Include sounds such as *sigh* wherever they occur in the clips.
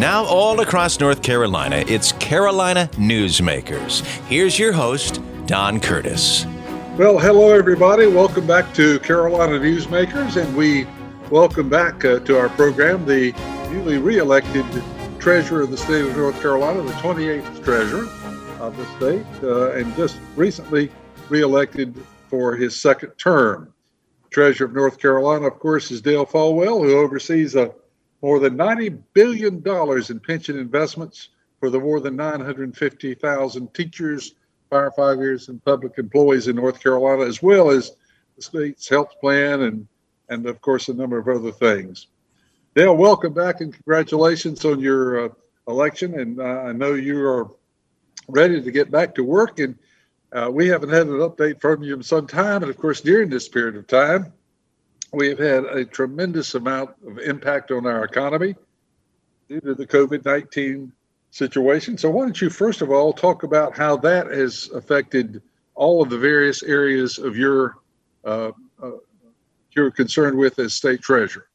Now, all across North Carolina, it's Carolina Newsmakers. Here's your host, Don Curtis. Well, hello, everybody. Welcome back to Carolina Newsmakers, and we welcome back uh, to our program the newly reelected treasurer of the state of North Carolina, the 28th treasurer of the state, uh, and just recently reelected for his second term. Treasurer of North Carolina, of course, is Dale Folwell, who oversees a more than $90 billion in pension investments for the more than 950,000 teachers, firefighters, and public employees in North Carolina, as well as the state's health plan and, and of course, a number of other things. Dale, welcome back and congratulations on your uh, election. And uh, I know you are ready to get back to work. And uh, we haven't had an update from you in some time. And of course, during this period of time, we have had a tremendous amount of impact on our economy due to the COVID 19 situation. So, why don't you first of all talk about how that has affected all of the various areas of your uh, uh, you're concerned with as state treasurer?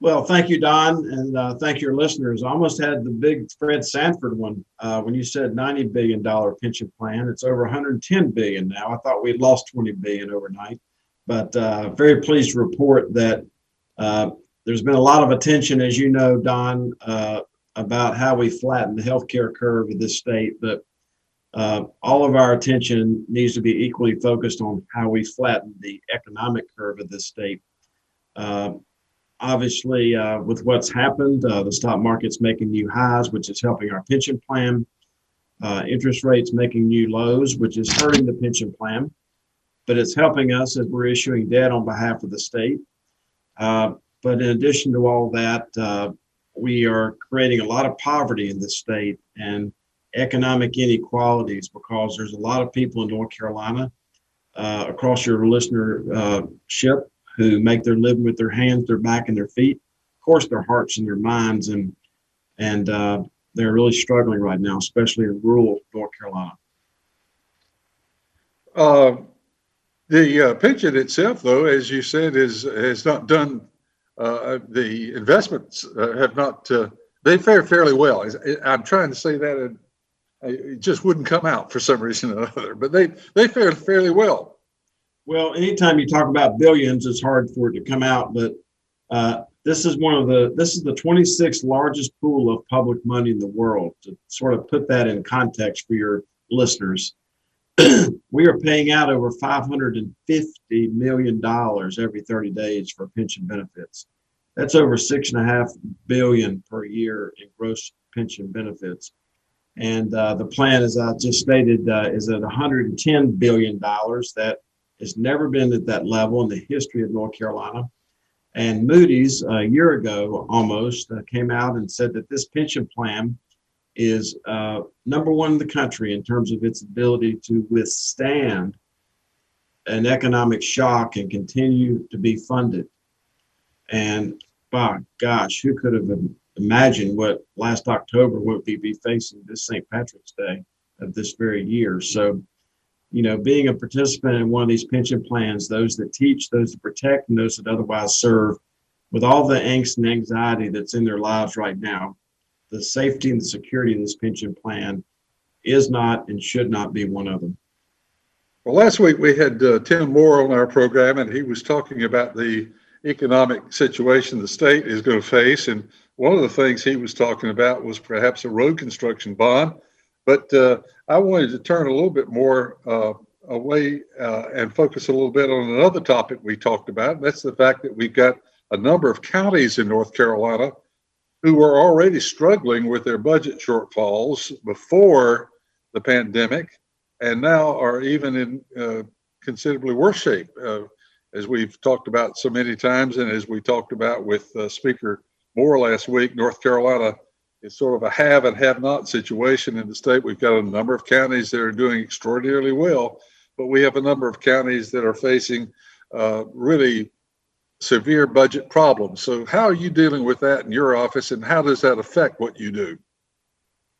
Well, thank you, Don, and uh, thank your listeners. I almost had the big Fred Sanford one uh, when you said ninety billion dollar pension plan. It's over one hundred ten billion now. I thought we'd lost twenty billion overnight. But uh, very pleased to report that uh, there's been a lot of attention, as you know, Don, uh, about how we flatten the healthcare curve of this state. But uh, all of our attention needs to be equally focused on how we flatten the economic curve of this state. Uh, obviously, uh, with what's happened, the stock market's making new highs, which is helping our pension plan. interest rates making new lows, which is hurting the pension plan but it's helping us as we're issuing debt on behalf of the state. Uh, but in addition to all that, uh, we are creating a lot of poverty in the state and economic inequalities because there's a lot of people in North Carolina uh, across your listenership uh, who make their living with their hands, their back, and their feet. Of course, their hearts and their minds, and and uh, they're really struggling right now, especially in rural North Carolina. Uh, the uh, pension itself, though, as you said, is has not done. Uh, the investments uh, have not. Uh, they fare fairly well. I'm trying to say that and it just wouldn't come out for some reason or another. But they they fare fairly well. Well, anytime you talk about billions, it's hard for it to come out. But uh, this is one of the this is the 26th largest pool of public money in the world. To sort of put that in context for your listeners. *clears throat* we are paying out over $550 million every 30 days for pension benefits. That's over six and a half billion per year in gross pension benefits. And uh, the plan, as I just stated, uh, is at 110 billion dollars. That has never been at that level in the history of North Carolina. And Moody's, a year ago almost, uh, came out and said that this pension plan is uh, number one in the country in terms of its ability to withstand an economic shock and continue to be funded. And by gosh, who could have imagined what last October would be, be facing this St. Patrick's Day of this very year? So, you know, being a participant in one of these pension plans, those that teach, those that protect, and those that otherwise serve, with all the angst and anxiety that's in their lives right now, the safety and the security of this pension plan is not and should not be one of them. Well, last week we had uh, Tim Moore on our program, and he was talking about the economic situation the state is going to face. And one of the things he was talking about was perhaps a road construction bond. But uh, I wanted to turn a little bit more uh, away uh, and focus a little bit on another topic we talked about. And that's the fact that we've got a number of counties in North Carolina who were already struggling with their budget shortfalls before the pandemic and now are even in uh, considerably worse shape. Uh, as we've talked about so many times, and as we talked about with uh, Speaker Moore last week, North Carolina is sort of a have and have not situation in the state. We've got a number of counties that are doing extraordinarily well, but we have a number of counties that are facing uh, really severe budget problems. So, how are you dealing with that in your office, and how does that affect what you do?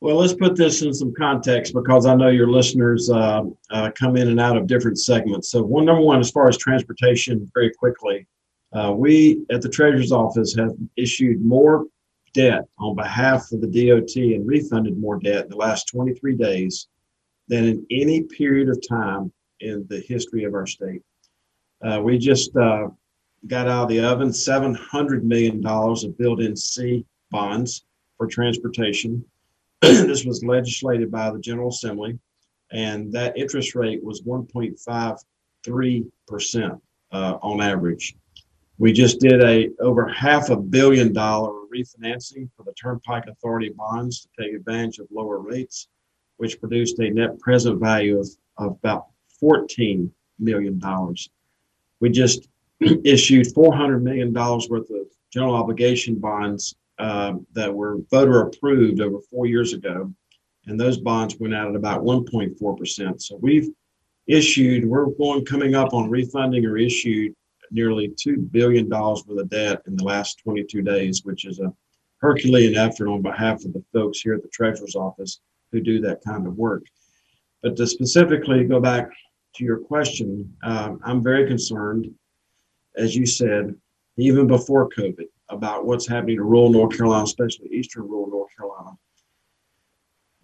Well, let's put this in some context because I know your listeners uh, uh, come in and out of different segments. So, one number one, as far as transportation, very quickly, uh, we at the Treasurer's Office have issued more debt on behalf of the DOT and refunded more debt in the last 23 days than in any period of time in the history of our state. Uh, we just uh, got out of the oven $700 million of Build NC bonds for transportation. *clears throat* this was legislated by the General Assembly, and that interest rate was 1.53% uh, on average. We just did a over half a billion dollar refinancing for the Turnpike Authority bonds to take advantage of lower rates, which produced a net present value of, of about $14 million. We just *clears throat* issued $400 million worth of general obligation bonds um, that were voter approved over four years ago. And those bonds went out at about 1.4%. So we've issued, we're going coming up on refunding or issued nearly $2 billion worth of debt in the last 22 days, which is a Herculean effort on behalf of the folks here at the Treasurer's Office who do that kind of work. But to specifically go back to your question, um, I'm very concerned, as you said, even before COVID, about what's happening to rural North Carolina, especially eastern rural North Carolina.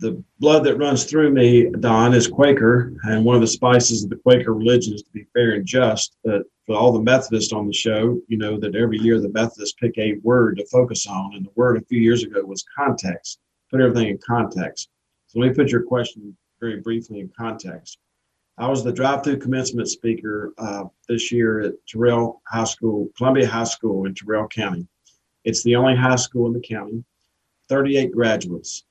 The blood that runs through me, Don, is Quaker, and one of the spices of the Quaker religion is to be fair and just. But for all the Methodists on the show, you know that every year the Methodists pick a word to focus on, and the word a few years ago was context. Put everything in context. So let me put your question very briefly in context. I was the drive-through commencement speaker uh, this year at Tyrrell High School, Columbia High School in Tyrrell County. It's the only high school in the county, 38 graduates.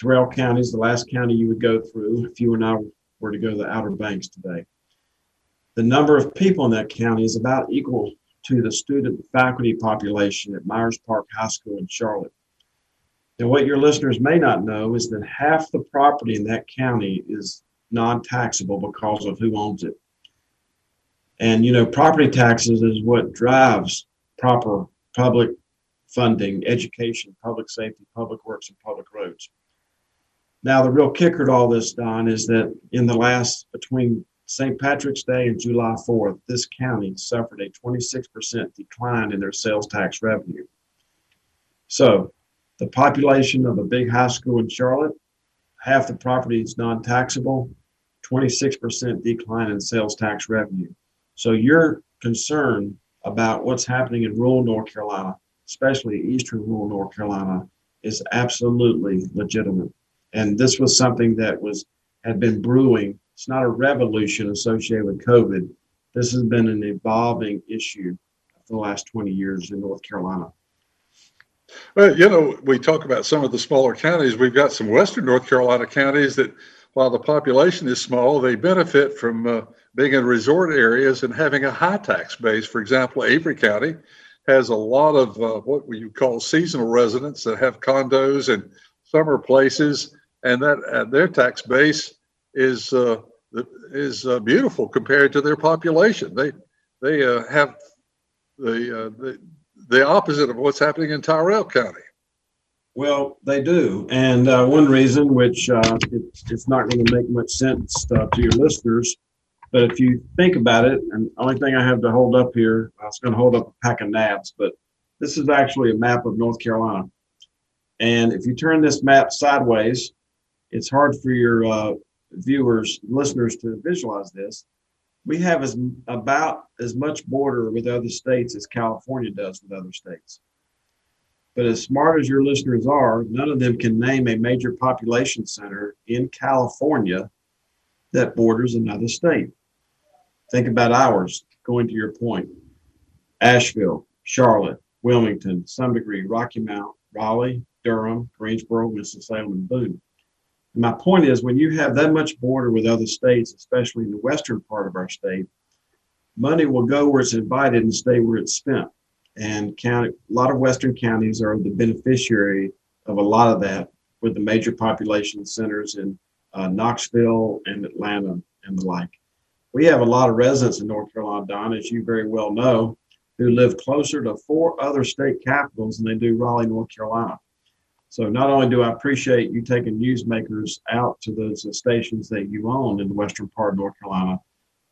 Tyrrell County is the last county you would go through if you and I were to go to the Outer Banks today. The number of people in that county is about equal to the student faculty population at Myers Park High School in Charlotte. And what your listeners may not know is that half the property in that county is non taxable because of who owns it. And, you know, property taxes is what drives proper public funding, education, public safety, public works, and public roads. Now, the real kicker to all this, Don, is that in the last, between St. Patrick's Day and July 4th, this county suffered a 26% decline in their sales tax revenue. So, the population of a big high school in Charlotte, half the property is non taxable, 26% decline in sales tax revenue. So, your concern about what's happening in rural North Carolina, especially eastern rural North Carolina, is absolutely legitimate. And this was something that was had been brewing. It's not a revolution associated with COVID. This has been an evolving issue for the last 20 years in North Carolina. Well, you know, we talk about some of the smaller counties. We've got some Western North Carolina counties that, while the population is small, they benefit from uh, being in resort areas and having a high tax base. For example, Avery County has a lot of uh, what you call seasonal residents that have condos and summer places, and that uh, their tax base is uh, is uh, beautiful compared to their population. They they uh, have the, the the opposite of what's happening in Tyrrell County. Well, they do, and uh, one reason, which uh, it, it's not going to make much sense uh, to your listeners, but if you think about it, and the only thing I have to hold up here, I was going to hold up a pack of nabs, but this is actually a map of North Carolina. And if you turn this map sideways, it's hard for your uh, viewers, listeners to visualize this. We have as about as much border with other states as California does with other states. But as smart as your listeners are, none of them can name a major population center in California that borders another state. Think about ours, going to your point. Asheville, Charlotte, Wilmington, some degree, Rocky Mount, Raleigh, Durham, Greensboro, Winston-Salem, and Boone. My point is, when you have that much border with other states, especially in the western part of our state, money will go where it's invited and stay where it's spent. And county, a lot of western counties are the beneficiary of a lot of that, with the major population centers in uh, Knoxville and Atlanta and the like we have a lot of residents in North Carolina, Don, as you very well know, who live closer to four other state capitals than they do Raleigh, North Carolina. So not only do I appreciate you taking newsmakers out to those stations that you own in the western part of North Carolina,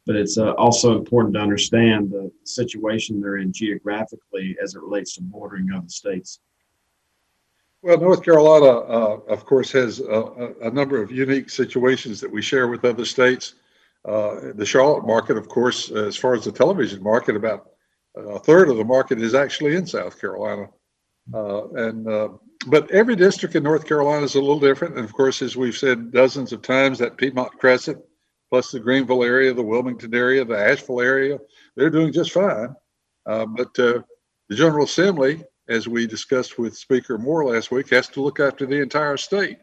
but it's uh, also important to understand the situation they're in geographically as it relates to bordering other states. Well, North Carolina, uh, of course, has a, a, number of unique situations that we share with other states. Uh, the Charlotte market, of course, as far as the television market, about a third of the market is actually in South Carolina. Uh, and uh, but every district in North Carolina is a little different. And of course, as we've said dozens of times, that Piedmont Crescent, plus the Greenville area, the Wilmington area, the Asheville area, they're doing just fine. Uh, but uh, the General Assembly, as we discussed with Speaker Moore last week, has to look after the entire state.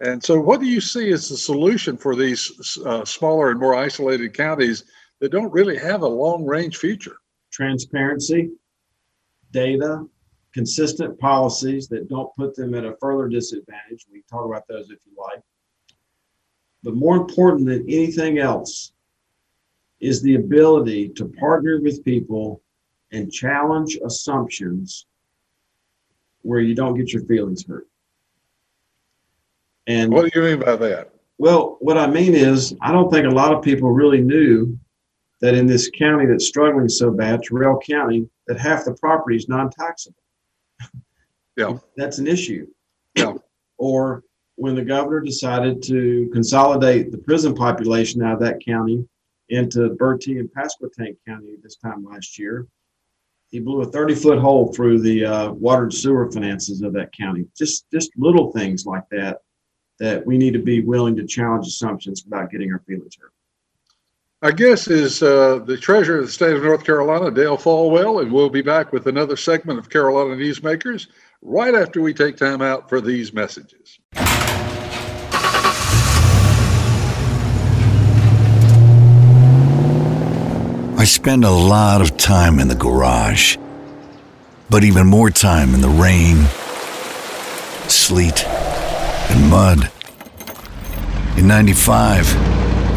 And so, what do you see as the solution for these uh, smaller and more isolated counties that don't really have a long range future? Transparency, data, consistent policies that don't put them at a further disadvantage. We talk about those if you like. But more important than anything else is the ability to partner with people and challenge assumptions where you don't get your feelings hurt. And what do you mean by that? Well, what I mean is, I don't think a lot of people really knew that in this county that's struggling so bad, Tyrrell County, that half the property is non-taxable. Yeah. That's an issue. Yeah. or when the governor decided to consolidate the prison population out of that county into Bertie and Pasquotank County this time last year, he blew a 30 foot hole through the uh, water and sewer finances of that county. Just just little things like that that we need to be willing to challenge assumptions without getting our feelings hurt. Our guest is uh, the treasurer of the state of North Carolina, Dale Folwell, and we'll be back with another segment of Carolina Newsmakers right after we take time out for these messages. I spend a lot of time in the garage, but even more time in the rain, sleet, and mud. In 95,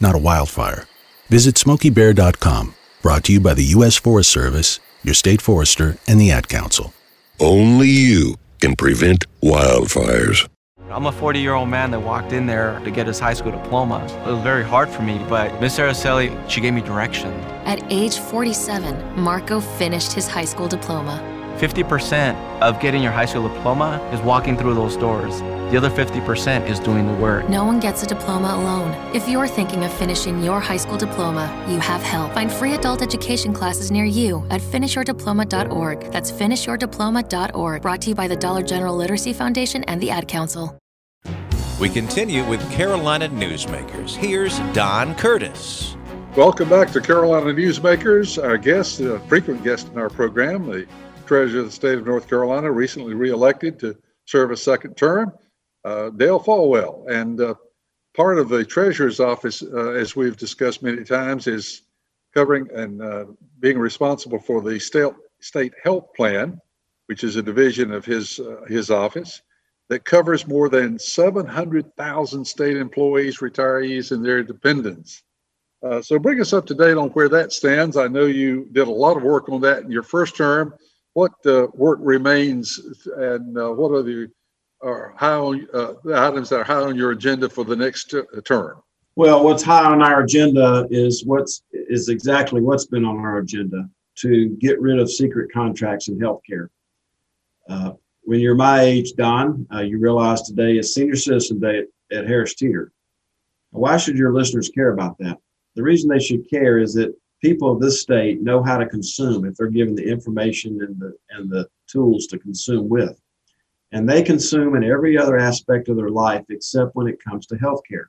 not a wildfire. Visit smokeybear.com, brought to you by the U.S. Forest Service, your state forester, and the Ad Council. Only you can prevent wildfires. I'm a 40 year old man that walked in there to get his high school diploma. It was very hard for me, but Miss Araceli, she gave me direction. At age 47, Marco finished his high school diploma. 50% of getting your high school diploma is walking through those doors. The other 50% is doing the work. No one gets a diploma alone. If you're thinking of finishing your high school diploma, you have help. Find free adult education classes near you at finishyourdiploma.org. That's finishyourdiploma.org. Brought to you by the Dollar General Literacy Foundation and the Ad Council. We continue with Carolina Newsmakers. Here's Don Curtis. Welcome back to Carolina Newsmakers. Our guest, a frequent guest in our program, the Treasurer of the State of North Carolina, recently reelected to serve a second term, uh, Dale Folwell. And uh, part of the Treasurer's office, uh, as we've discussed many times, is covering and uh, being responsible for the state, state health plan, which is a division of his, uh, his office that covers more than 700,000 state employees, retirees, and their dependents. Uh, so bring us up to date on where that stands. I know you did a lot of work on that in your first term. What uh, work remains, and uh, what are the are high on uh, the items that are high on your agenda for the next uh, term? Well, what's high on our agenda is what's is exactly what's been on our agenda to get rid of secret contracts in healthcare. Uh, when you're my age, Don, uh, you realize today is Senior Citizen Day at, at Harris Teeter. Why should your listeners care about that? The reason they should care is that people of this state know how to consume if they're given the information and the and the tools to consume with. And they consume in every other aspect of their life except when it comes to healthcare.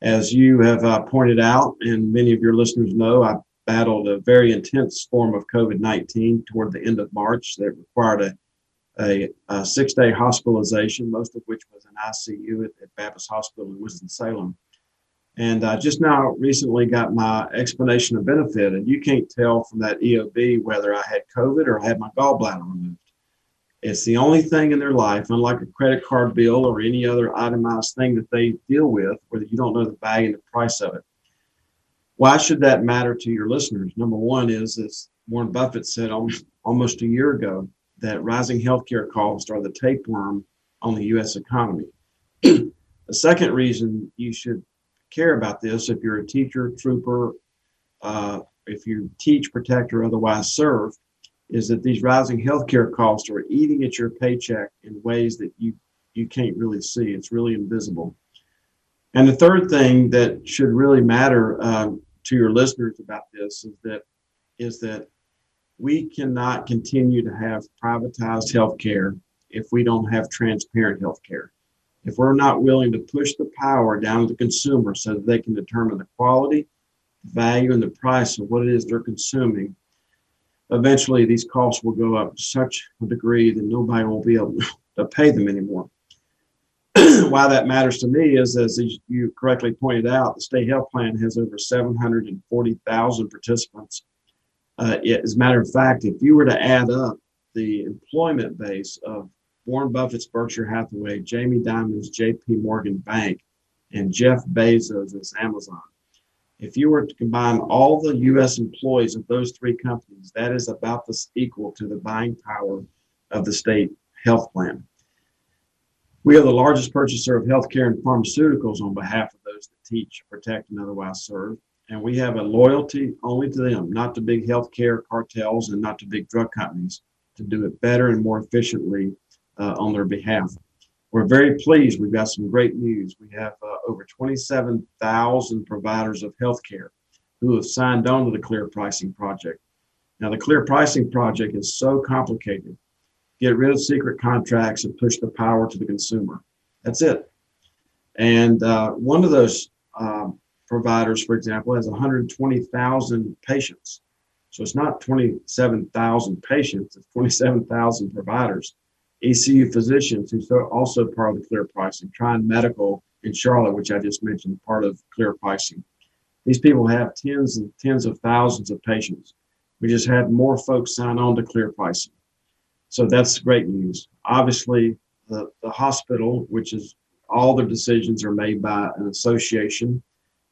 As you have uh, pointed out, and many of your listeners know, I battled a very intense form of COVID 19 toward the end of March that required a a, a six day hospitalization, most of which was in ICU at, at Baptist Hospital in Winston-Salem. And I just now recently got my explanation of benefit, and you can't tell from that EOB whether I had COVID or I had my gallbladder removed. It's the only thing in their life, unlike a credit card bill or any other itemized thing that they deal with, where you don't know the value and the price of it. Why should that matter to your listeners? Number one is, as Warren Buffett said almost, almost a year ago, that rising healthcare costs are the tapeworm on the U.S. economy. *clears throat* the second reason you should care about this, if you're a teacher, trooper, uh, if you teach, protect, or otherwise serve, is that these rising healthcare costs are eating at your paycheck in ways that you you can't really see. It's really invisible. And the third thing that should really matter um, to your listeners about this is that is that we cannot continue to have privatized healthcare if we don't have transparent healthcare. If we're not willing to push the power down to the consumer so that they can determine the quality, the value, and the price of what it is they're consuming, eventually these costs will go up to such a degree that nobody will be able *laughs* to pay them anymore. *clears throat* Why that matters to me is, as you correctly pointed out, the state health plan has over 740,000 participants uh, as a matter of fact, if you were to add up the employment base of Warren Buffett's Berkshire Hathaway, Jamie Dimon's JP Morgan Bank, and Jeff Bezos' Amazon, if you were to combine all the U.S. employees of those three companies, that is about this equal to the buying power of the state health plan. We are the largest purchaser of healthcare and pharmaceuticals on behalf of those that teach, protect, and otherwise serve and we have a loyalty only to them, not to big healthcare cartels and not to big drug companies, to do it better and more efficiently uh, on their behalf. We're very pleased. We've got some great news. We have uh, over 27,000 providers of healthcare who have signed on to the Clear Pricing Project. Now, the Clear Pricing Project is so complicated. Get rid of secret contracts and push the power to the consumer. That's it. And uh, one of those um, providers, for example, has 120,000 patients. So it's not 27,000 patients, it's 27,000 providers. ECU physicians, who's also part of the clear pricing, Tryon Medical in Charlotte, which I just mentioned, part of clear pricing. These people have tens and tens of thousands of patients. We just had more folks sign on to clear pricing. So that's great news. Obviously, the, the hospital, which is all their decisions are made by an association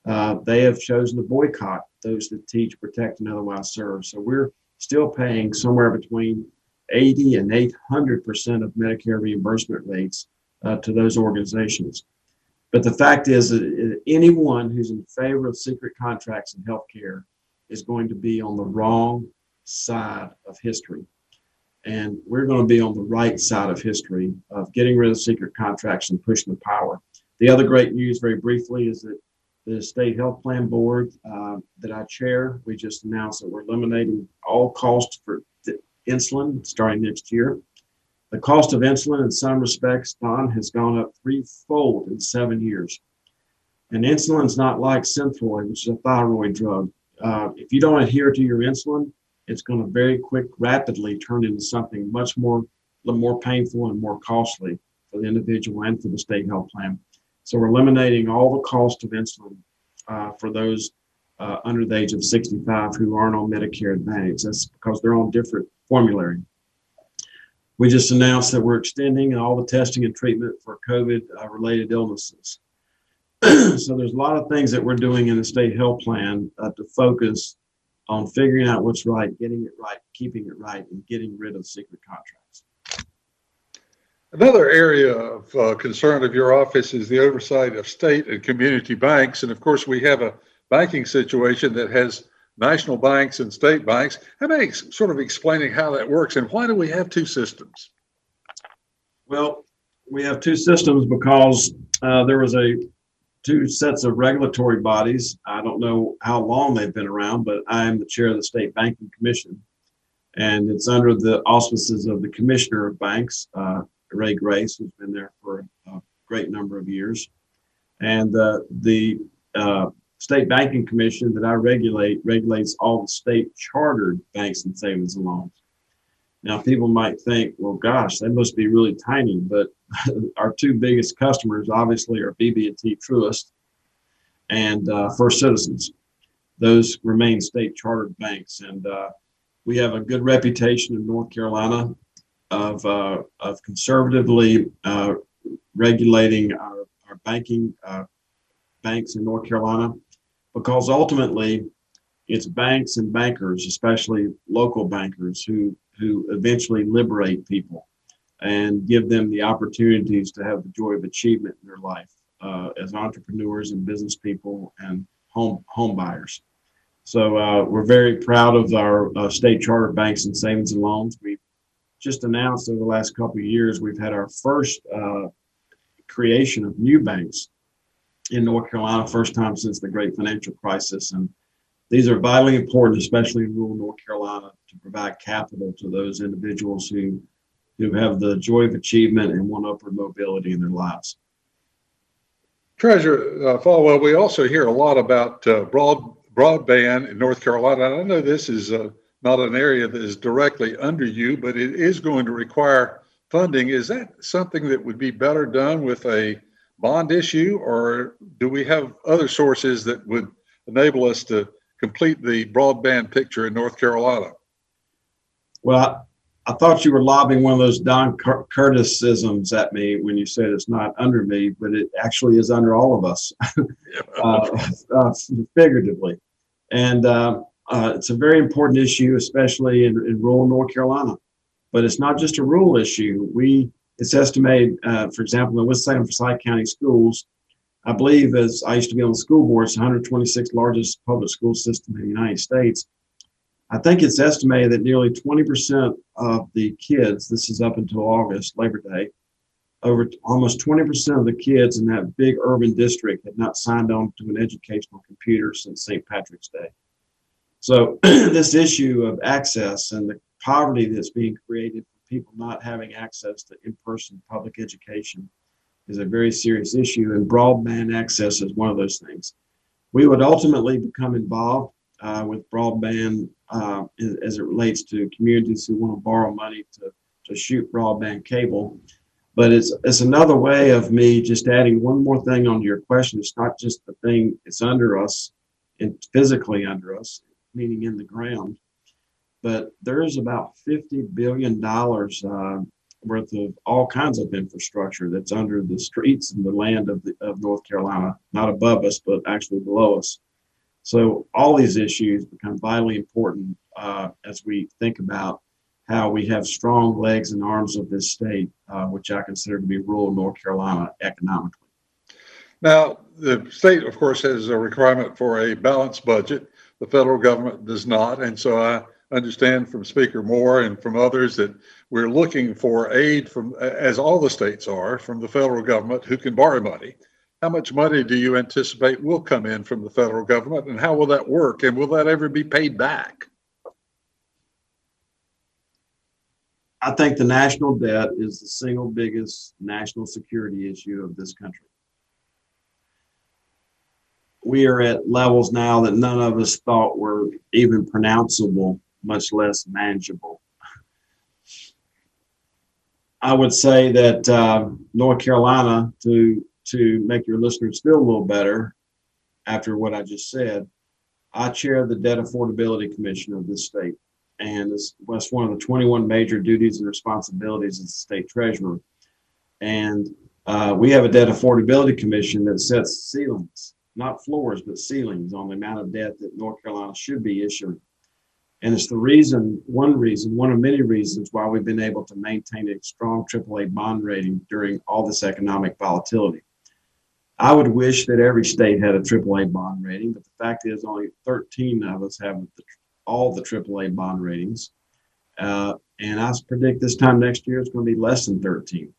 uh, they have chosen to boycott those that teach, protect, and otherwise serve. So we're still paying somewhere between 80 and 800 percent of Medicare reimbursement rates uh, to those organizations. But the fact is that anyone who's in favor of secret contracts in healthcare is going to be on the wrong side of history. And we're going to be on the right side of history of getting rid of secret contracts and pushing the power. The other great news, very briefly, is that the state health plan board uh, that I chair, we just announced that we're eliminating all costs for insulin starting next year. The cost of insulin, in some respects, Don, has gone up threefold in seven years. And insulin is not like Synthroid, which is a thyroid drug. Uh, if you don't adhere to your insulin, it's going to very quick, rapidly turn into something much more, more painful and more costly for the individual and for the state health plan. So we're eliminating all the cost of insulin uh, for those uh, under the age of 65 who aren't on Medicare Advantage. That's because they're on different formulary. We just announced that we're extending all the testing and treatment for COVID uh, related illnesses. *clears throat* so there's a lot of things that we're doing in the state health plan uh, to focus on figuring out what's right, getting it right, keeping it right, and getting rid of secret contracts. Another area of uh, concern of your office is the oversight of state and community banks. And of course, we have a banking situation that has national banks and state banks. How about sort of explaining how that works and why do we have two systems? Well, we have two systems because uh, there was a two sets of regulatory bodies. I don't know how long they've been around, but I am the chair of the State Banking Commission, and it's under the auspices of the Commissioner of Banks, uh, Ray Grace, who's been there for a great number of years. And uh, the uh, State Banking Commission that I regulate regulates all the state chartered banks and savings and loans. Now, people might think, well, gosh, that must be really tiny, but *laughs* our two biggest customers obviously are BB&T Truist and uh, First Citizens. Those remain state chartered banks, and uh, we have a good reputation in North Carolina of, uh, of conservatively uh, regulating our, our banking uh, banks in North Carolina because ultimately it's banks and bankers, especially local bankers, who who eventually liberate people and give them the opportunities to have the joy of achievement in their life uh, as entrepreneurs and business people and home home buyers. So uh, we're very proud of our uh, state charter banks and savings and loans. We've just announced over the last couple of years we've had our first uh, creation of new banks in North Carolina, first time since the great financial crisis. And these are vitally important, especially in rural North Carolina, to provide capital to those individuals who who have the joy of achievement and want upward mobility in their lives. Treasurer uh, Folwell, we also hear a lot about uh, broad broadband in North Carolina. I know this is uh, not an area that is directly under you, but it is going to require funding. Is that something that would be better done with a bond issue, or do we have other sources that would enable us to complete the broadband picture in North Carolina? Well, I thought you were lobbing one of those Don Curtisisms at me when you said it's not under me, but it actually is under all of us, *laughs* uh, uh, figuratively. And uh, uh, it's a very important issue, especially in, in, rural North Carolina. But it's not just a rural issue. We it's estimated, uh, for example, in Winston-Salem Forsyth County Schools, I believe as I used to be on the school board, it's 126th largest public school system in the United States. I think it's estimated that nearly 20% of the kids, this is up until August, Labor Day, over almost 20% of the kids in that big urban district had not signed on to an educational computer since St. Patrick's Day. So, *clears throat* this issue of access and the poverty that's being created people not having access to in person public education is a very serious issue, and broadband access is one of those things. We would ultimately become involved uh, with broadband uh, as it relates to communities who want to borrow money to, to shoot broadband cable. But it's, it's another way of me just adding one more thing on your question. It's not just the thing it's under us and physically under us, meaning in the ground, but there's about $50 billion uh, worth of all kinds of infrastructure that's under the streets and the land of, the, of North Carolina, not above us, but actually below us. So all these issues become vitally important uh, as we think about how we have strong legs and arms of this state, uh, which I consider to be rural North Carolina economically. Now, the state, of course, has a requirement for a balanced budget. The federal government does not. And so I understand from Speaker Moore and from others that we're looking for aid from, as all the states are, from the federal government who can borrow money. How much money do you anticipate will come in from the federal government and how will that work? And will that ever be paid back? I think the national debt is the single biggest national security issue of this country. We are at levels now that none of us thought were even pronounceable, much less manageable. I would say that uh, North Carolina, to to make your listeners feel a little better after what I just said, I chair the Debt Affordability Commission of this state. And it's one of the 21 major duties and responsibilities as the state treasurer. And uh, we have a debt affordability commission that sets ceilings, not floors, but ceilings on the amount of debt that North Carolina should be issuing. And it's the reason, one reason, one of many reasons why we've been able to maintain a strong AAA bond rating during all this economic volatility. I would wish that every state had a AAA bond rating, but the fact is only 13 of us have the, all the AAA bond ratings. Uh, and I predict this time next year it's going to be less than 13.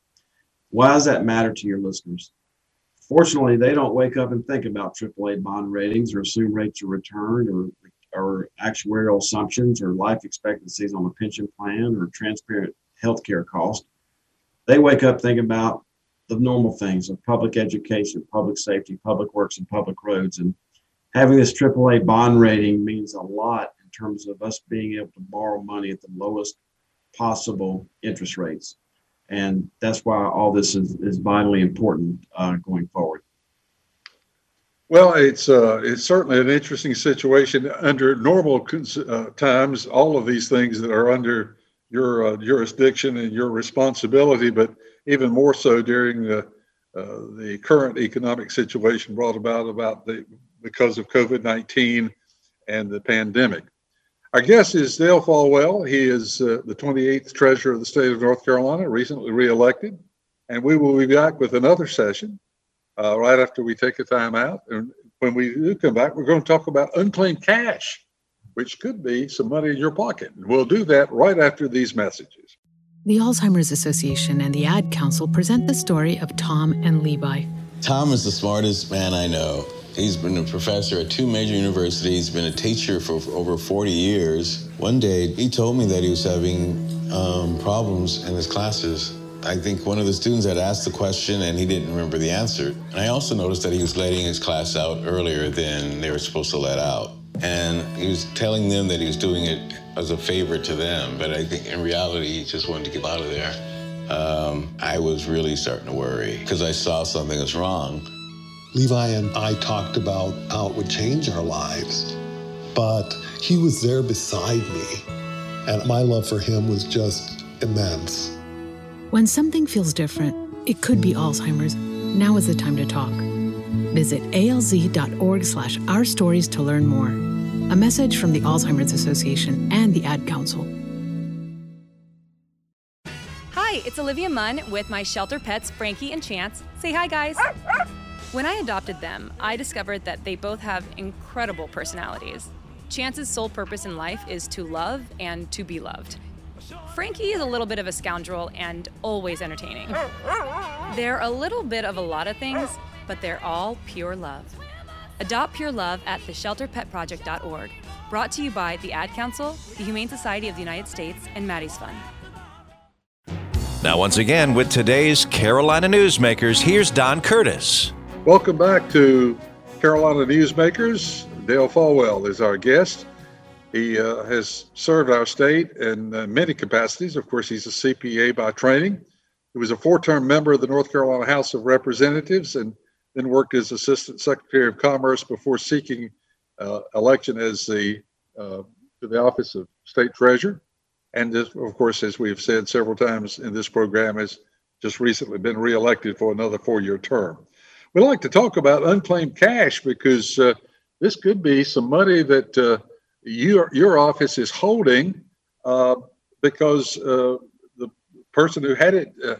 Why does that matter to your listeners? Fortunately, they don't wake up and think about AAA bond ratings or assume rates of return or or actuarial assumptions or life expectancies on a pension plan or transparent healthcare cost. They wake up thinking about the normal things of public education, public safety, public works, and public roads. And having this AAA bond rating means a lot in terms of us being able to borrow money at the lowest possible interest rates. And that's why all this is, is vitally important uh, going forward. Well, it's uh, it's certainly an interesting situation. Under normal uh, times, all of these things that are under your uh, jurisdiction and your responsibility, but even more so during the uh, the current economic situation brought about about the because of COVID nineteen and the pandemic. Our guest is Dale Folwell. He is uh, the 28th Treasurer of the State of North Carolina, recently reelected, and we will be back with another session uh, right after we take a time out. And when we do come back, we're going to talk about unclaimed cash, which could be some money in your pocket. And we'll do that right after these messages. The Alzheimer's Association and the Ad Council present the story of Tom and Levi. Tom is the smartest man I know. He's been a professor at two major universities, been a teacher for over 40 years. One day, he told me that he was having um, problems in his classes. I think one of the students had asked the question and he didn't remember the answer. And I also noticed that he was letting his class out earlier than they were supposed to let out. And he was telling them that he was doing it as a favor to them, but I think in reality, he just wanted to get out of there. Um, I was really starting to worry because I saw something was wrong. Levi and I talked about how it would change our lives, but he was there beside me, and my love for him was just immense. When something feels different, it could be Alzheimer's. Now is the time to talk. Visit alz.org slash our stories to learn more. A message from the Alzheimer's Association and the Ad Council. Hi, it's Olivia Munn with my shelter pets, Frankie and Chance. Say hi, guys. When I adopted them, I discovered that they both have incredible personalities. Chance's sole purpose in life is to love and to be loved. Frankie is a little bit of a scoundrel and always entertaining. They're a little bit of a lot of things, but they're all pure love. Adopt Pure Love at theshelterpetproject.org. Brought to you by the Ad Council, the Humane Society of the United States, and Maddie's Fund. Now, once again, with today's Carolina Newsmakers, here's Don Curtis. Welcome back to Carolina Newsmakers. Dale Folwell is our guest. He uh, has served our state in uh, many capacities. Of course, he's a CPA by training. He was a four term member of the North Carolina House of Representatives and then worked as Assistant Secretary of Commerce before seeking uh, election as the uh, to the office of State Treasurer. And this, of course, as we've said several times in this program, has just recently been reelected for another four year term. We like to talk about unclaimed cash because uh, this could be some money that uh, your your office is holding uh, because uh, the person who had it, uh,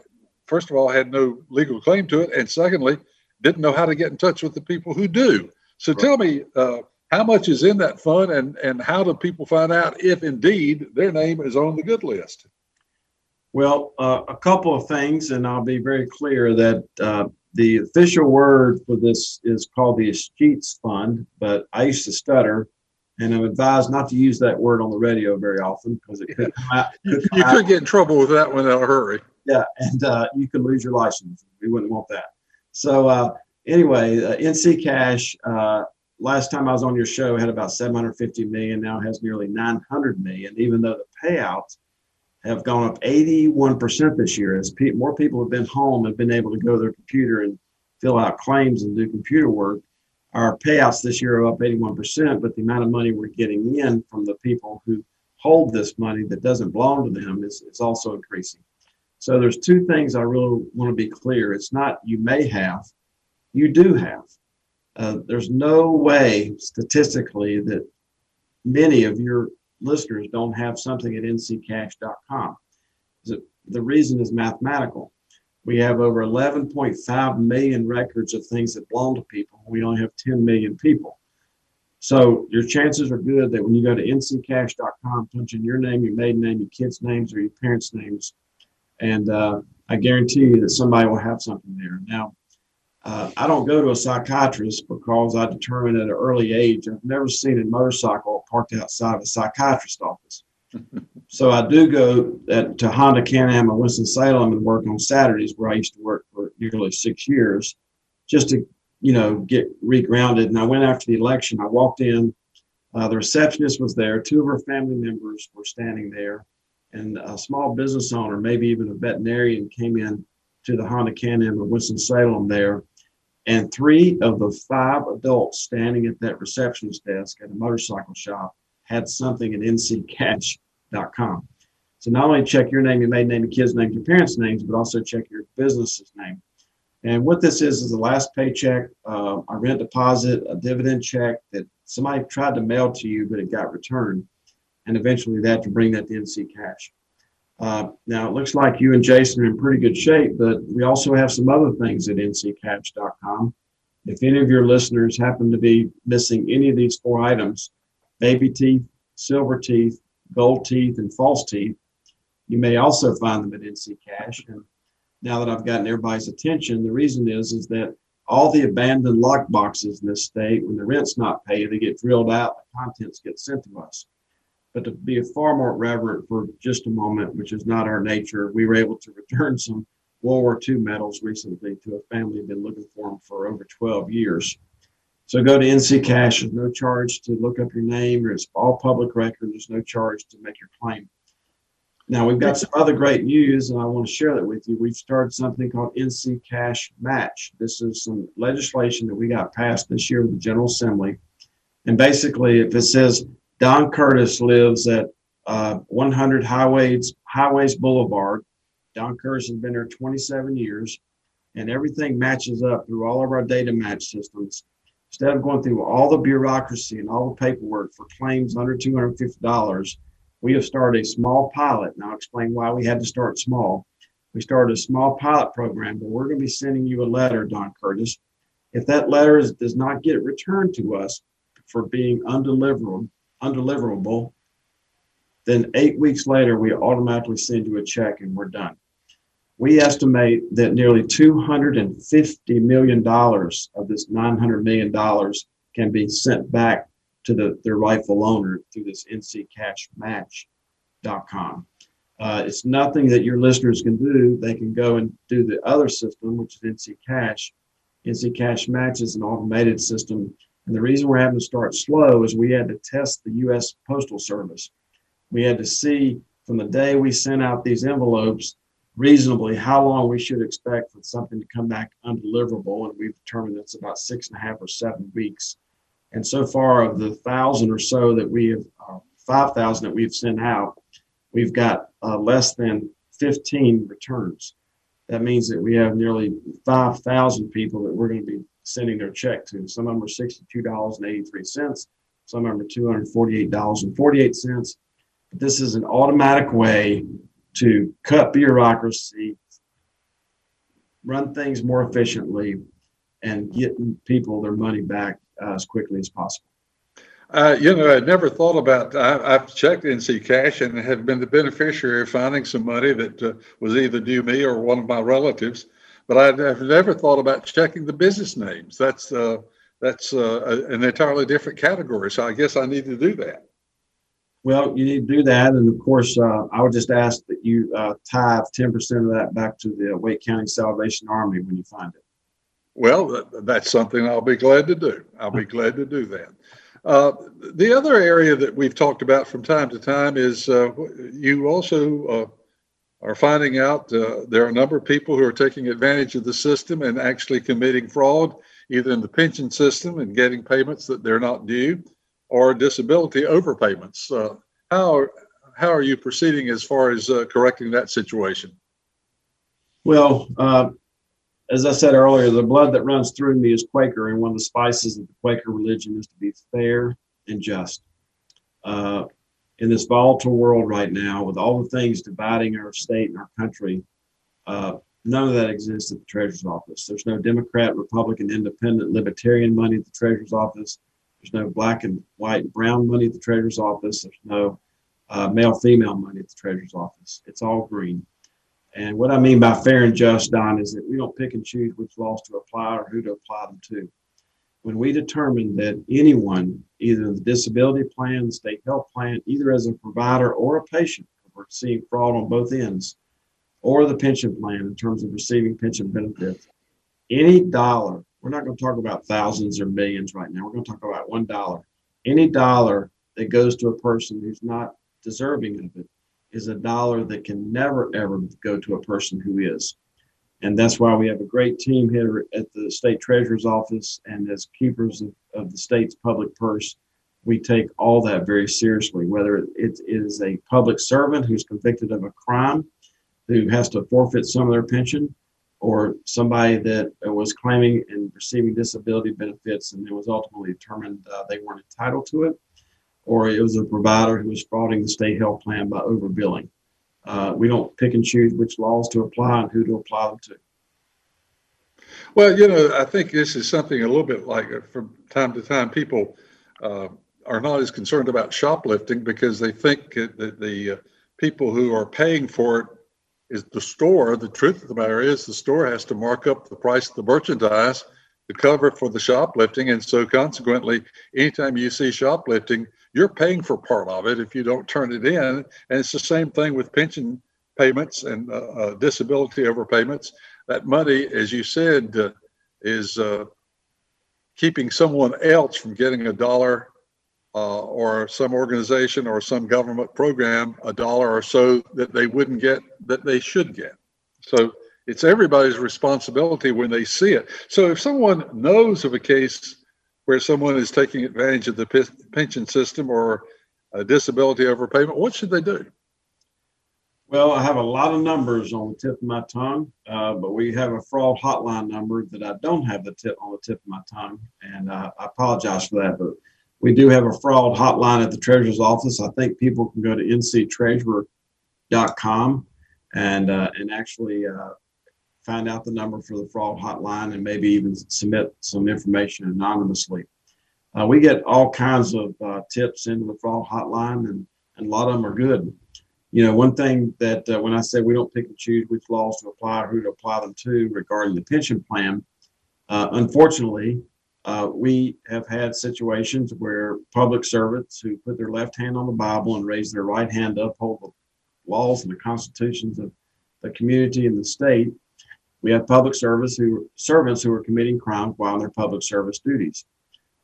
first of all, had no legal claim to it, and secondly, didn't know how to get in touch with the people who do. So right. tell me, uh, how much is in that fund, and and how do people find out if indeed their name is on the good list? Well, uh, a couple of things, and I'll be very clear that uh, the official word for this is called the Escheats Fund, but I used to stutter and I'm advised not to use that word on the radio very often because it could come out. Could come you out. could get in trouble with that one in a hurry. Yeah, and uh, you could lose your license. We wouldn't want that. So uh, anyway, uh, NC Cash. Uh, last time I was on your show, had about 750 million. Now has nearly 900 million. Even though the payouts have gone up 81% this year, as pe- more people have been home and been able to go to their computer and fill out claims and do computer work our payouts this year are up 81%, but the amount of money we're getting in from the people who hold this money that doesn't belong to them is, is also increasing. So there's two things I really want to be clear. It's not you may have, you do have. Uh, there's no way statistically that many of your listeners don't have something at nccash.com. The reason is mathematical. We have over 11.5 million records of things that belong to people. We only have 10 million people. So your chances are good that when you go to nccash.com, punch in your name, your maiden name, your kids' names, or your parents' names, and uh, I guarantee you that somebody will have something there. Now, uh, I don't go to a psychiatrist because I determined at an early age I've never seen a motorcycle parked outside of a psychiatrist's office so I do go at, to Honda Can-Am in Winston-Salem and work on Saturdays where I used to work for nearly six years just to, you know, get regrounded. And I went after the election. I walked in, uh, the receptionist was there. Two of her family members were standing there and a small business owner, maybe even a veterinarian came in to the Honda Can-Am in Winston-Salem there. And three of the five adults standing at that receptionist desk at a motorcycle shop had something at nccash.com. So not only check your name, your maiden name, your kids' names, your parents' names, but also check your business's name. And what this is is the last paycheck, uh, a rent deposit, a dividend check that somebody tried to mail to you, but it got returned. And eventually had to bring that to NC Cash. Uh, now it looks like you and Jason are in pretty good shape, but we also have some other things at nccash.com. If any of your listeners happen to be missing any of these four items, baby teeth, silver teeth, gold teeth, and false teeth, you may also find them at NC Cash. And now that I've gotten everybody's attention, the reason is is that all the abandoned lock boxes in this state, when the rent's not paid, they get drilled out, the contents get sent to us. But to be far more reverent for just a moment, which is not our nature, we were able to return some World War II medals recently to a family who'd been looking for them for over 12 years. So go to NC Cash. There's no charge to look up your name. It's all public record. There's no charge to make your claim. Now we've got some other great news, and I want to share that with you. We've started something called NC Cash Match. This is some legislation that we got passed this year with the General Assembly. And basically, if it says Don Curtis lives at uh, 100 Highways Highways Boulevard, Don Curtis has been there 27 years, and everything matches up through all of our data match systems. Instead of going through all the bureaucracy and all the paperwork for claims under $250 we have started a small pilot. Now, I'll explain why we had to start small. We started a small pilot program, but we're going to be sending you a letter, Don Curtis. If that letter is, does not get returned to us for being undeliverable, undeliverable, then eight weeks later, we automatically send you a check and we're done. We estimate that nearly $250 million of this $900 million can be sent back to the, their rightful owner through this nccashmatch.com. Uh, it's nothing that your listeners can do. They can go and do the other system, which is NC Cash. NC Cash Match is an automated system. And the reason we're having to start slow is we had to test the U.S. Postal Service. We had to see from the day we sent out these envelopes reasonably how long we should expect for something to come back undeliverable. And we've determined it's about six and a half or seven weeks. And so far, of the thousand or so that we have, uh, 5,000 that we've sent out, we've got uh, less than 15 returns. That means that we have nearly 5,000 people that we're going to be sending their check to. Some of them are $62.83. Some of them are $248.48. But this is an automatic way to cut bureaucracy, run things more efficiently, and get people their money back uh, as quickly as possible. Uh, you know, I'd never thought about. I, have checked NC Cash and have been the beneficiary of finding some money that uh, was either due me or one of my relatives, but I've never thought about checking the business names. That's uh, that's uh, an entirely different category. So I guess I need to do that. Well, you need to do that, and of course, uh, I would just ask that you uh, tithe ten percent of that back to the Wake County Salvation Army when you find it. Well, that's something I'll be glad to do. I'll be glad to do that. Uh, the other area that we've talked about from time to time is uh, you also uh, are finding out uh, there are a number of people who are taking advantage of the system and actually committing fraud, either in the pension system and getting payments that they're not due, or disability overpayments. Uh, how how are you proceeding as far as uh, correcting that situation? Well, as I said earlier, the blood that runs through me is Quaker, and one of the spices of the Quaker religion is to be fair and just. Uh, in this volatile world right now, with all the things dividing our state and our country, uh, none of that exists at the Treasurer's Office. There's no Democrat, Republican, Independent, Libertarian money at the Treasurer's Office. There's no black and white and brown money at the Treasurer's Office. There's no uh, male female money at the Treasurer's Office. It's all green. And what I mean by fair and just, Don, is that we don't pick and choose which laws to apply or who to apply them to. When we determine that anyone, either the disability plan, the state health plan, either as a provider or a patient, we're seeing fraud on both ends, or the pension plan in terms of receiving pension benefits, any dollar, we're not going to talk about thousands or millions right now, we're going to talk about one dollar. Any dollar that goes to a person who's not deserving of it is a dollar that can never ever go to a person who is. And that's why we have a great team here at the state treasurer's office and as keepers of, of the state's public purse we take all that very seriously, whether it is a public servant who's convicted of a crime, who has to forfeit some of their pension, or somebody that was claiming and receiving disability benefits and it was ultimately determined uh, they weren't entitled to it, or it was a provider who was frauding the state health plan by overbilling. Uh, we don't pick and choose which laws to apply and who to apply them to. Well, you know, I think this is something a little bit like uh, from time to time people uh, are not as concerned about shoplifting because they think that the uh, people who are paying for it is the store. The truth of the matter is, the store has to mark up the price of the merchandise to cover for the shoplifting. And so, consequently, anytime you see shoplifting, you're paying for part of it if you don't turn it in. And it's the same thing with pension payments and uh, uh, disability overpayments. That money, as you said, uh, is uh, keeping someone else from getting a dollar uh, or some organization or some government program a dollar or so that they wouldn't get that they should get. So it's everybody's responsibility when they see it. So if someone knows of a case where someone is taking advantage of the pension system or a disability overpayment, what should they do? Well, I have a lot of numbers on the tip of my tongue, uh, but we have a fraud hotline number that I don't have the tip on the tip of my tongue, and uh, I apologize for that. But we do have a fraud hotline at the treasurer's office. I think people can go to nctreasurer.com and uh, and actually uh, find out the number for the fraud hotline and maybe even submit some information anonymously. Uh, we get all kinds of uh, tips into the fraud hotline, and, and a lot of them are good. You know, one thing that uh, when I say we don't pick and choose which laws to apply, or who to apply them to regarding the pension plan, uh, unfortunately, uh, we have had situations where public servants who put their left hand on the Bible and raise their right hand to uphold the laws and the constitutions of the community and the state. We have public service who servants who are committing crimes while on their public service duties.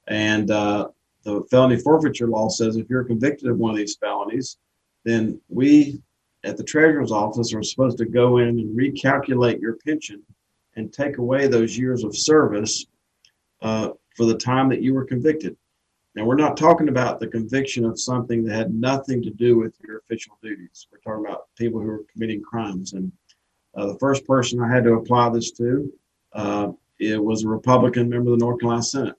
And uh, the felony forfeiture law says if you're convicted of one of these felonies, then we at the treasurer's office are supposed to go in and recalculate your pension and take away those years of service uh, for the time that you were convicted. Now, we're not talking about the conviction of something that had nothing to do with your official duties. We're talking about people who are committing crimes. And uh, the first person I had to apply this to, uh, it was a Republican member of the North Carolina Senate.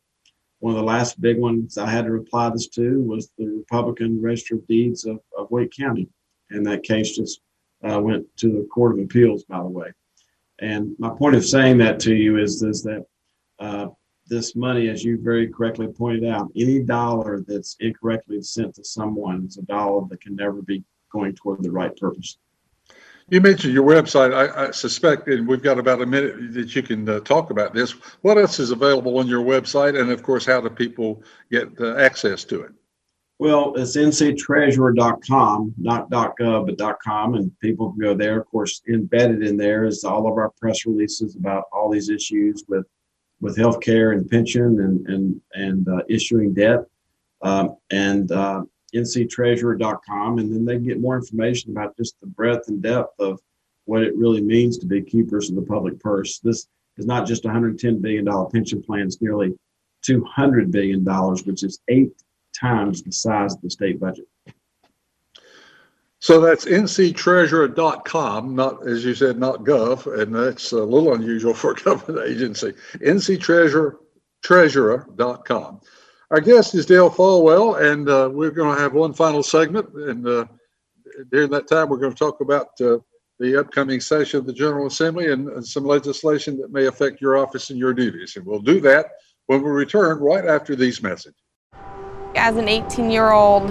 One of the last big ones I had to apply this to was the Republican Register of Deeds of, of Wake County. And that case just uh, went to the Court of Appeals, by the way. And my point of saying that to you is, is that uh, this money, as you very correctly pointed out, any dollar that's incorrectly sent to someone is a dollar that can never be going toward the right purpose. You mentioned your website. I, I suspect, and we've got about a minute that you can uh, talk about this. What else is available on your website? And of course, how do people get uh, access to it? Well, it's nctreasurer.com, not .gov, but .com, and people can go there. Of course, embedded in there is all of our press releases about all these issues with with healthcare and pension and and and uh, issuing debt, um, and uh, nctreasurer.com, and then they get more information about just the breadth and depth of what it really means to be keepers of the public purse. This is not just 110 billion dollar pension plan; it's nearly 200 billion dollars, which is eight times the size of the state budget. So that's nctreasurer.com, not, as you said, not gov, and that's a little unusual for a government *laughs* agency. nctreasurer.com. Our guest is Dale Folwell, and uh, we're going to have one final segment. And uh, during that time, we're going to talk about uh, the upcoming session of the General Assembly and, and some legislation that may affect your office and your duties. And we'll do that when we return right after these messages. As an 18 year old,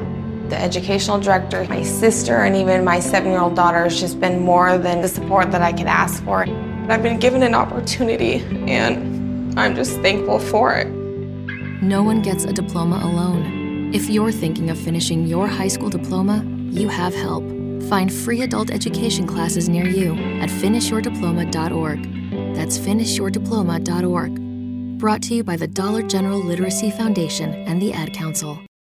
the educational director, my sister, and even my seven-year-old daughter has just been more than the support that I could ask for. I've been given an opportunity, and I'm just thankful for it. No one gets a diploma alone. If you're thinking of finishing your high school diploma, you have help. Find free adult education classes near you at finishyourdiploma.org. That's finishyourdiploma.org. Brought to you by the Dollar General Literacy Foundation and the Ad Council.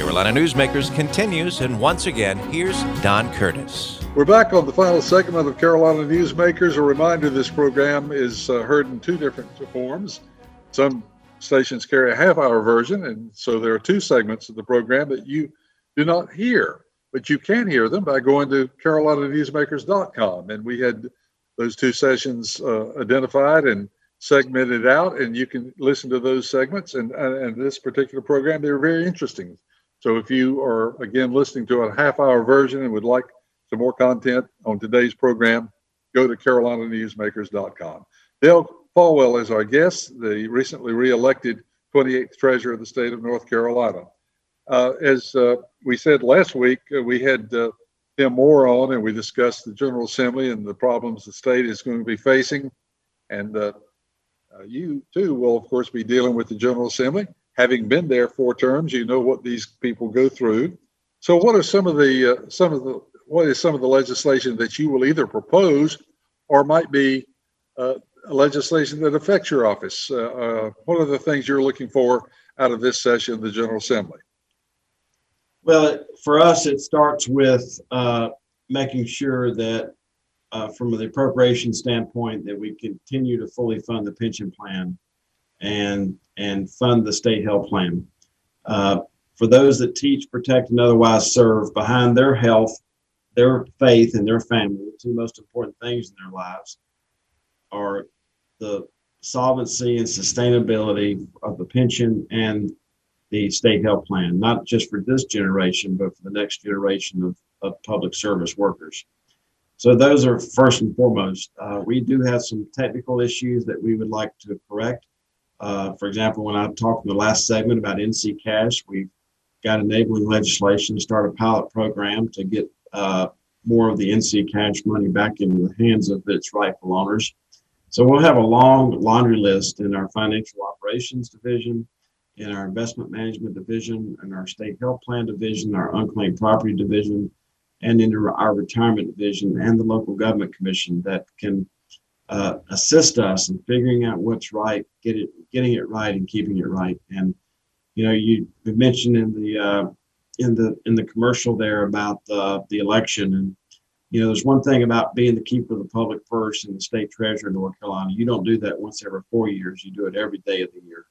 Carolina Newsmakers continues, and once again, here's Don Curtis. We're back on the final segment of Carolina Newsmakers. A reminder this program is uh, heard in two different forms. Some stations carry a half hour version, and so there are two segments of the program that you do not hear, but you can hear them by going to carolinanewsmakers.com. And we had those two sessions uh, identified and segmented out, and you can listen to those segments. And, and this particular program, they're very interesting. So if you are, again, listening to a half hour version and would like some more content on today's program, go to carolinanewsmakers.com. Dale Folwell is our guest, the recently reelected 28th Treasurer of the state of North Carolina. Uh, as uh, we said last week, uh, we had uh, Tim Moore on and we discussed the General Assembly and the problems the state is going to be facing. And uh, uh, you too will, of course, be dealing with the General Assembly having been there four terms, you know what these people go through. So, what are some of the uh, some of the what is some of the legislation that you will either propose or might be uh, legislation that affects your office? Uh, uh, what are the things you're looking for out of this session of the General Assembly? Well, for us, it starts with uh, making sure that, uh, from the appropriation standpoint, that we continue to fully fund the pension plan and and fund the state health plan. Uh, for those that teach, protect, and otherwise serve, behind their health, their faith, and their family, the two most important things in their lives are the solvency and sustainability of the pension and the state health plan, not just for this generation, but for the next generation of, of public service workers. So those are first and foremost. Uh, we do have some technical issues that we would like to correct. Uh, for example, when I talked in the last segment about NC Cash, we've got enabling legislation to start a pilot program to get uh, more of the NC Cash money back into the hands of its rightful owners. So we'll have a long laundry list in our financial operations division, in our investment management division, in our state health plan division, our unclaimed property division, and into our retirement division and the local government commission that can uh, assist us in figuring out what's right, get it, getting it right, and keeping it right. And you know, you mentioned in the uh, in the in the commercial there about the the election, and you know, there's one thing about being the keeper of the public purse and the state treasurer in North Carolina. You don't do that once every four years. You do it every day of the year,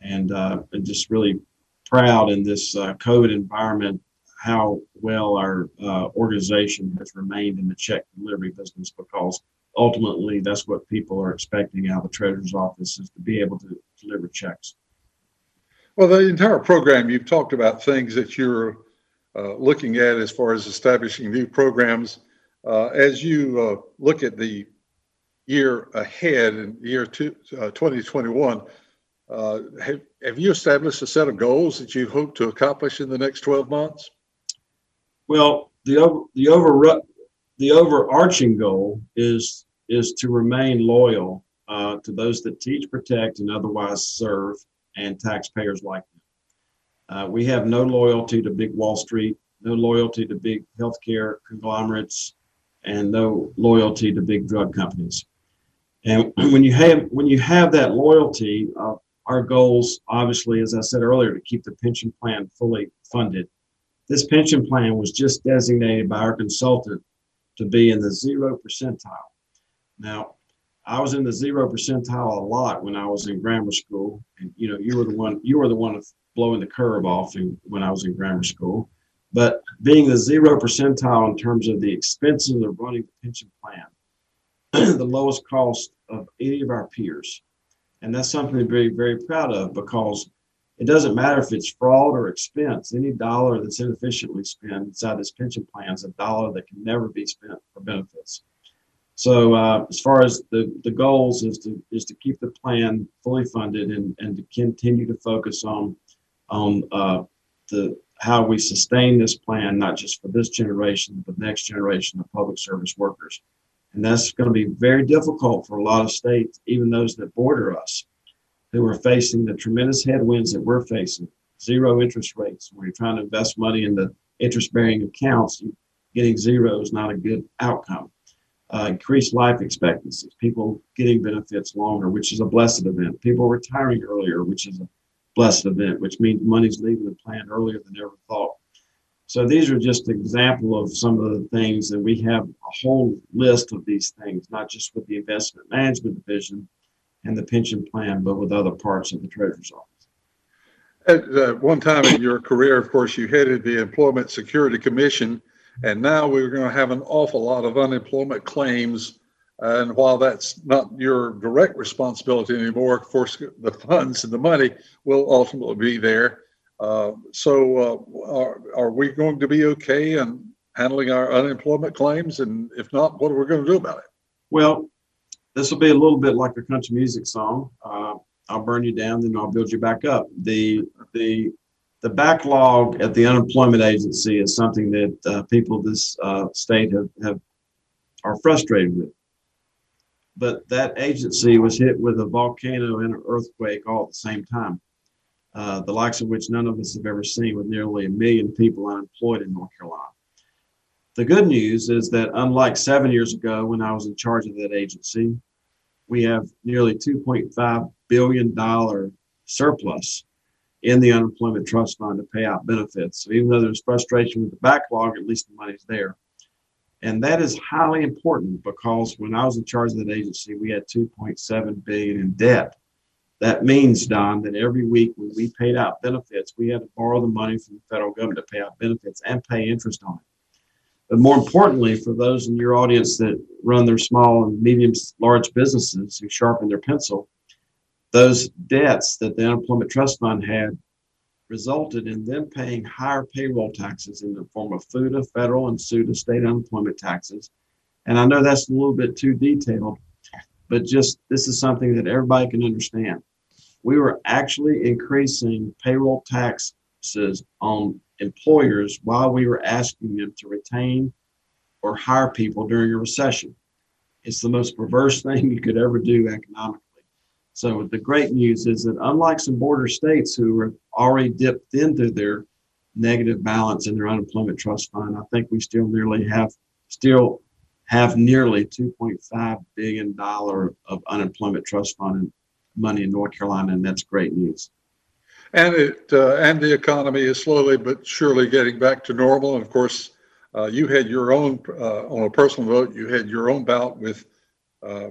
and uh, and just really proud in this uh, COVID environment how well our uh, organization has remained in the check delivery business because ultimately that's what people are expecting out of the treasurer's office is to be able to deliver checks. Well, the entire program, you've talked about things that you're uh, looking at as far as establishing new programs. Uh, as you uh, look at the year ahead in year two, uh, 2021, uh, have, have you established a set of goals that you hope to accomplish in the next 12 months? Well, the over, the over the overarching goal is is to remain loyal uh, to those that teach, protect, and otherwise serve, and taxpayers like them. Uh, we have no loyalty to big Wall Street, no loyalty to big healthcare conglomerates, and no loyalty to big drug companies. And *clears throat* when you have when you have that loyalty, uh, our goals, obviously, as I said earlier, to keep the pension plan fully funded. This pension plan was just designated by our consultant to be in the zero percentile. Now, I was in the zero percentile a lot when I was in grammar school, and you know, you were the one you were the one blowing the curve off in, when I was in grammar school. But being the zero percentile in terms of the expenses of running the pension plan, *clears throat* the lowest cost of any of our peers, and that's something to be very proud of because it doesn't matter if it's fraud or expense. Any dollar that's inefficiently spent inside this pension plan is a dollar that can never be spent for benefits. So uh, as far as the, the goals is to is to keep the plan fully funded and, and to continue to focus on on uh, the how we sustain this plan, not just for this generation, but the next generation of public service workers. And that's going to be very difficult for a lot of states, even those that border us, who are facing the tremendous headwinds that we're facing. Zero interest rates. When you're trying to invest money in the interest bearing accounts, getting zero is not a good outcome. Uh, increased life expectancies, people getting benefits longer, which is a blessed event. People retiring earlier, which is a blessed event, which means money's leaving the plan earlier than ever thought. So these are just example of some of the things, and we have a whole list of these things, not just with the investment management division and the pension plan, but with other parts of the treasurer's office. At uh, one time in your career, of course, you headed the Employment Security Commission, and now we're going to have an awful lot of unemployment claims and while that's not your direct responsibility anymore, of course, the funds and the money will ultimately be there. Uh, so, uh, are, are we going to be okay in handling our unemployment claims? And if not, what are we going to do about it? Well, this will be a little bit like a country music song. Uh, I'll burn you down, then I'll build you back up. The the the backlog at the unemployment agency is something that uh, people this uh, state have, have are frustrated with but that agency was hit with a volcano and an earthquake all at the same time, uh, the likes of which none of us have ever seen, with nearly a million people unemployed in North Carolina. The good news is that, unlike seven years ago when I was in charge of that agency, we have nearly $2.5 billion surplus in the unemployment trust fund to pay out benefits. So even though there's frustration with the backlog, at least the money's there. And that is highly important because when I was in charge of that agency, we had 2.7 billion in debt. That means, Don, that every week when we paid out benefits, we had to borrow the money from the federal government to pay out benefits and pay interest on it. But more importantly, for those in your audience that run their small and medium large businesses who sharpen their pencil, those debts that the unemployment trust fund had resulted in them paying higher payroll taxes in the form of FUTA, federal, and SUTA, state unemployment taxes. And I know that's a little bit too detailed, but just this is something that everybody can understand. We were actually increasing payroll taxes on employers while we were asking them to retain or hire people during a recession. It's the most perverse *laughs* thing you could ever do economically. So the great news is that unlike some border states who have already dipped into their negative balance in their unemployment trust fund, I think we still nearly have still have nearly 2.5 billion dollar of unemployment trust fund money in North Carolina, and that's great news. And it uh, and the economy is slowly but surely getting back to normal. And of course, uh, you had your own uh, on a personal note. You had your own bout with uh,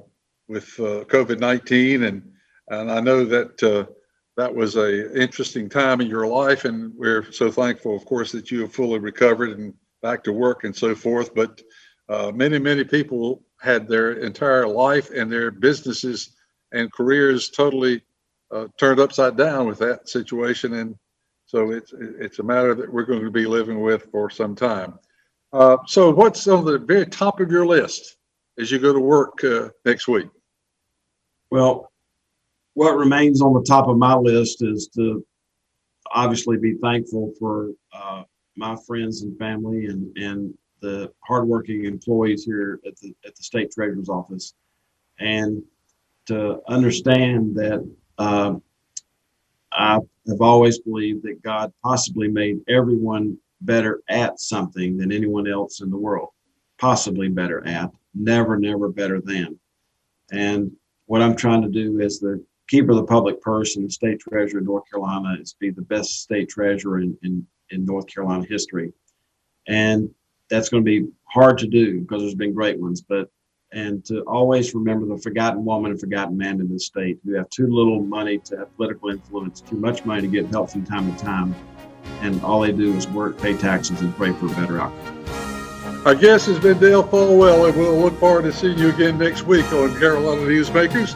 with uh, COVID nineteen, and and I know that uh, that was a interesting time in your life, and we're so thankful, of course, that you have fully recovered and back to work and so forth. But uh, many, many people had their entire life and their businesses and careers totally uh, turned upside down with that situation, and so it's it's a matter that we're going to be living with for some time. Uh, so, what's on the very top of your list as you go to work uh, next week? Well, what remains on the top of my list is to obviously be thankful for uh, my friends and family and and the hardworking employees here at the at the state treasurer's office, and to understand that uh, I have always believed that God possibly made everyone better at something than anyone else in the world, possibly better at, never, never better than. And what I'm trying to do as the keeper of the public purse and state treasurer of North Carolina is to be the best state treasurer in, in, in North Carolina history. And that's going to be hard to do because there's been great ones, but and to always remember the forgotten woman and forgotten man in this state who have too little money to have political influence, too much money to get help from time to time, and all they do is work, pay taxes, and pray for a better outcome. Our guest has been Dale Folwell, and we'll look forward to seeing you again next week on Carolina Newsmakers.